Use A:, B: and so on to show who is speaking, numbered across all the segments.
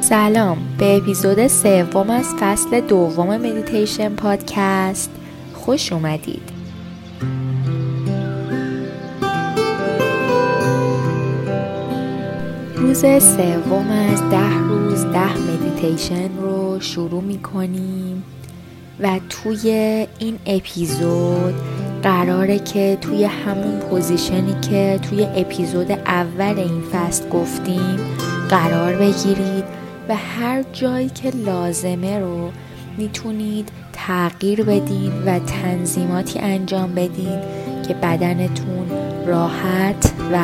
A: سلام به اپیزود سوم از فصل دوم مدیتیشن پادکست خوش اومدید. روز سوم از ده روز ده مدیتیشن رو شروع می کنیم و توی این اپیزود قراره که توی همون position ی که توی اپیزود اول این فصل گفتیم قرار بگیرید و هر جایی که لازمه رو می‌تونید تغییر بدین و تنظیماتی انجام بدین که بدنتون راحت و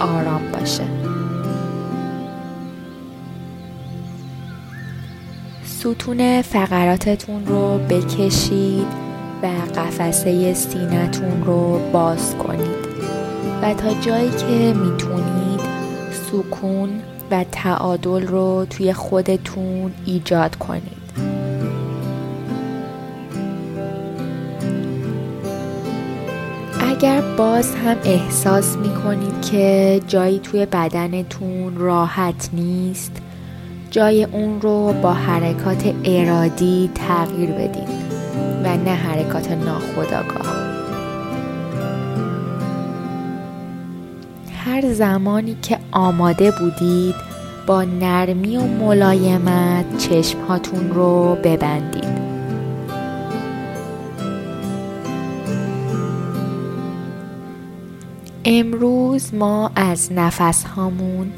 A: آرام باشه. ستون فقراتتون رو بکشید. و قفسه سینتون رو باز کنید و تا جایی که می‌تونید سکون و تعادل رو توی خودتون ایجاد کنید. اگر باز هم احساس می کنید که جایی توی بدنتون راحت نیست جای اون رو با حرکات ارادی تغییر بدید. و نه حرکات ناخودآگاه. هر زمانی که آماده بودید با نرمی و ملایمت چشمهاتون رو ببندید. امروز ما از نفس هامون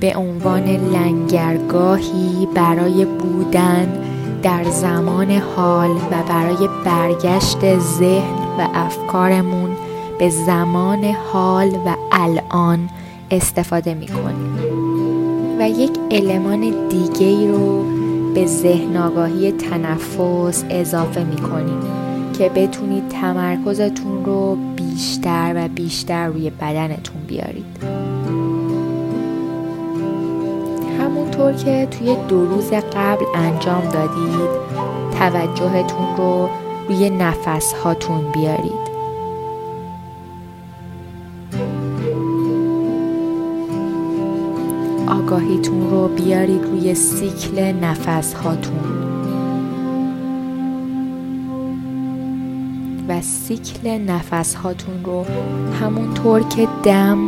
A: به عنوان لنگرگاهی برای بودن در زمان حال و برای برگشت ذهن و افکارمون به زمان حال و الان استفاده می‌کنیم. و یک المان دیگه ای رو به ذهن آگاهی تنفس اضافه می‌کنیم که بتونید تمرکزتون رو بیشتر و بیشتر روی بدنتون بیارید. همونطور که توی دو روز قبل انجام دادید توجهتون رو روی نفس هاتون بیارید. آگاهیتون رو بیارید روی سیکل نفس هاتون و سیکل نفس هاتون رو همونطور که دم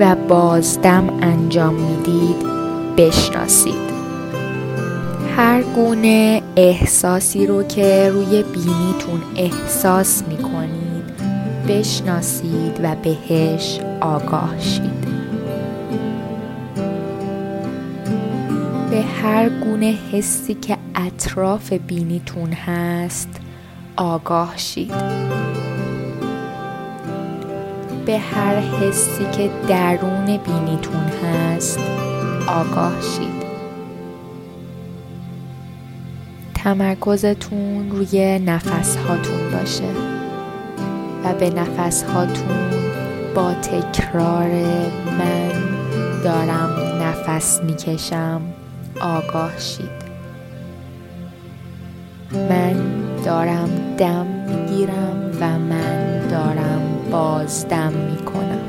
A: و بازدم انجام می‌دید بشناسید. هر گونه احساسی رو که روی بینیتون احساس می‌کنید بشناسید و بهش آگاه شید. به هر گونه حسی که اطراف بینیتون هست آگاه شید. به هر حسی که درون بینیتون هست آگاه شید تمرکزتون روی نفس هاتون باشه و به نفس هاتون با تکرار من دارم نفس می‌کشم آگاه شید من دارم دم می‌گیرم و من دارم بازدم می‌کنم.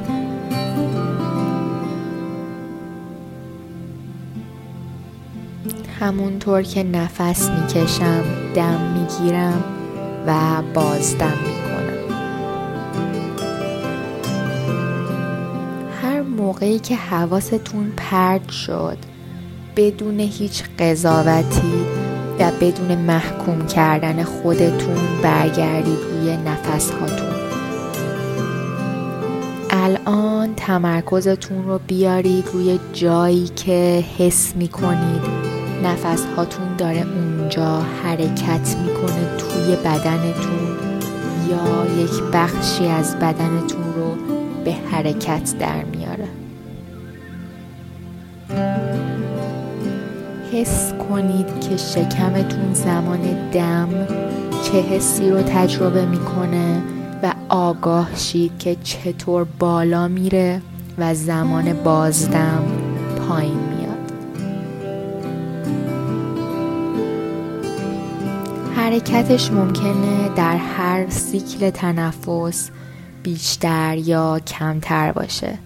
A: همونطور که نفس می‌کشم دم می‌گیرم و بازدم می‌کنم. هر موقعی که حواستون پرد شد بدون هیچ قضاوتی و بدون محکوم کردن خودتون برگردید روی نفس هاتون الان تمرکزتون رو بیارید روی جایی که حس می کنید نفس هاتون داره اونجا حرکت می‌کنه توی بدنتون یا یک بخشی از بدنتون رو به حرکت در میاره. حس کنید که شکمتون زمان دم چه حسی رو تجربه می‌کنه و آگاه شید که چطور بالا میره و زمان بازدم پایین میاد. حرکتش ممکنه در هر سیکل تنفس بیشتر یا کمتر باشه.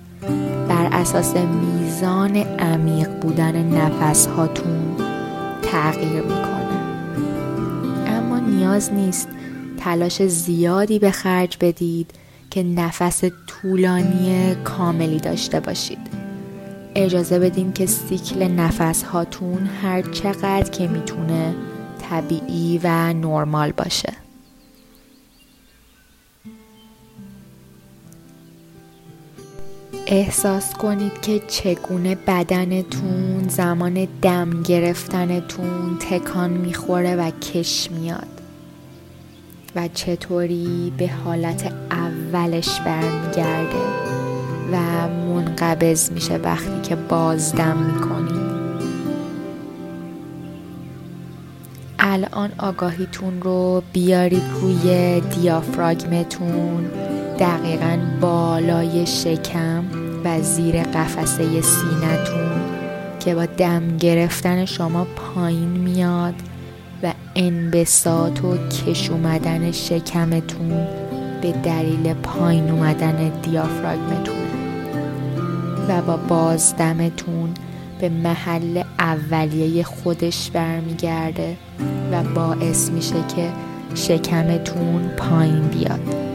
A: بر اساس میزان عمیق بودن نفس هاتون تغییر می‌کنه. اما نیاز نیست تلاش زیادی به خرج بدید که نفس طولانی کاملی داشته باشید. اجازه بدین که سیکل نفس هاتون هر چقدر که می‌تونه طبیعی و نرمال باشه. احساس کنید که چگونه بدنتون زمان دم گرفتنتون تکان می‌خوره و کش میاد و چطوری به حالت اولش برمیگرده و منقبض میشه وقتی که بازدم می‌کنید الان آگاهیتون رو بیارید روی دیافراگمتون دقیقا بالای شکم و زیر قفسه سینتون که با دم گرفتن شما پایین میاد و انبساط و کش اومدن شکمتون به دلیل پایین اومدن دیافراگمتون و با بازدمتون به محل اولیه خودش برمیگرده و باعث میشه که شکمتون پایین بیاد.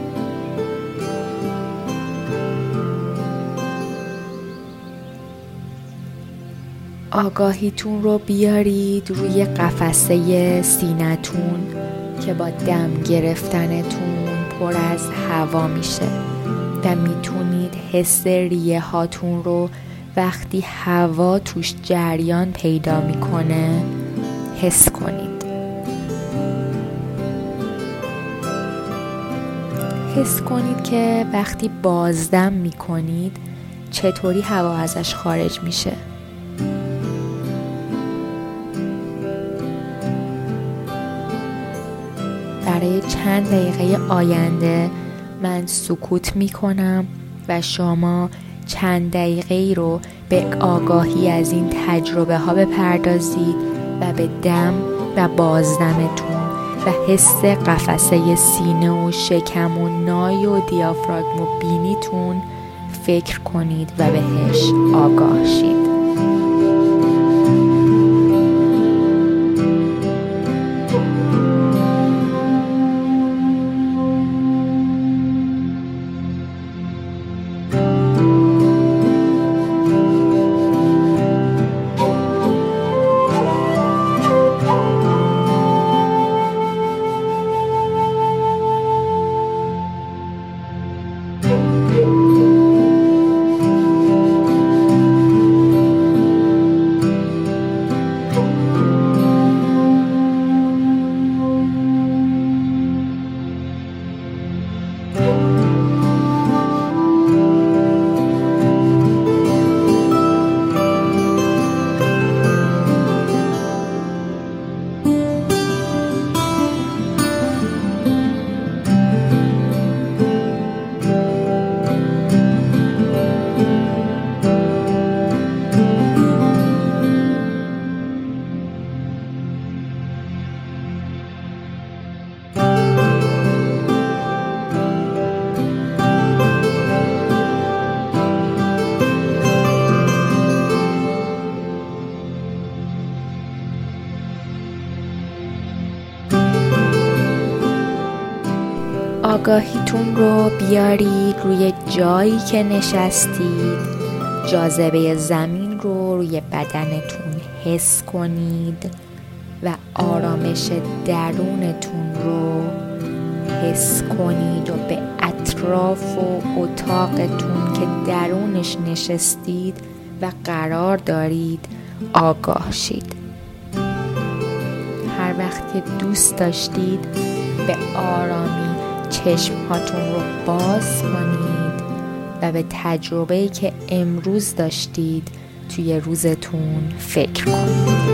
A: آگاهیتون رو بیارید روی قفسه سینتون که با دم گرفتنتون پر از هوا میشه و می‌تونید حس ریه هاتون رو وقتی هوا توش جریان پیدا می‌کنه حس کنید. حس کنید که وقتی بازدم می‌کنید چطوری هوا ازش خارج میشه. برای چند دقیقه آینده من سکوت می کنم و شما چند دقیقه رو به آگاهی از این تجربه ها بپردازید و به دم و بازدمتون و حس قفسه سینه و شکم و نای و دیافراگم و بینیتون فکر کنید و بهش آگاه شید. آگاهیتون رو بیارید روی جایی که نشستید. جاذبه زمین رو روی بدنتون حس کنید و آرامش درونتون رو حس کنید و به اطراف و اتاقتون که درونش نشستید و قرار دارید آگاه شید. هر وقت که دوست داشتید به آرامی چشم هاتون رو باز کنید و به تجربه که امروز داشتید توی روزتون فکر کنید.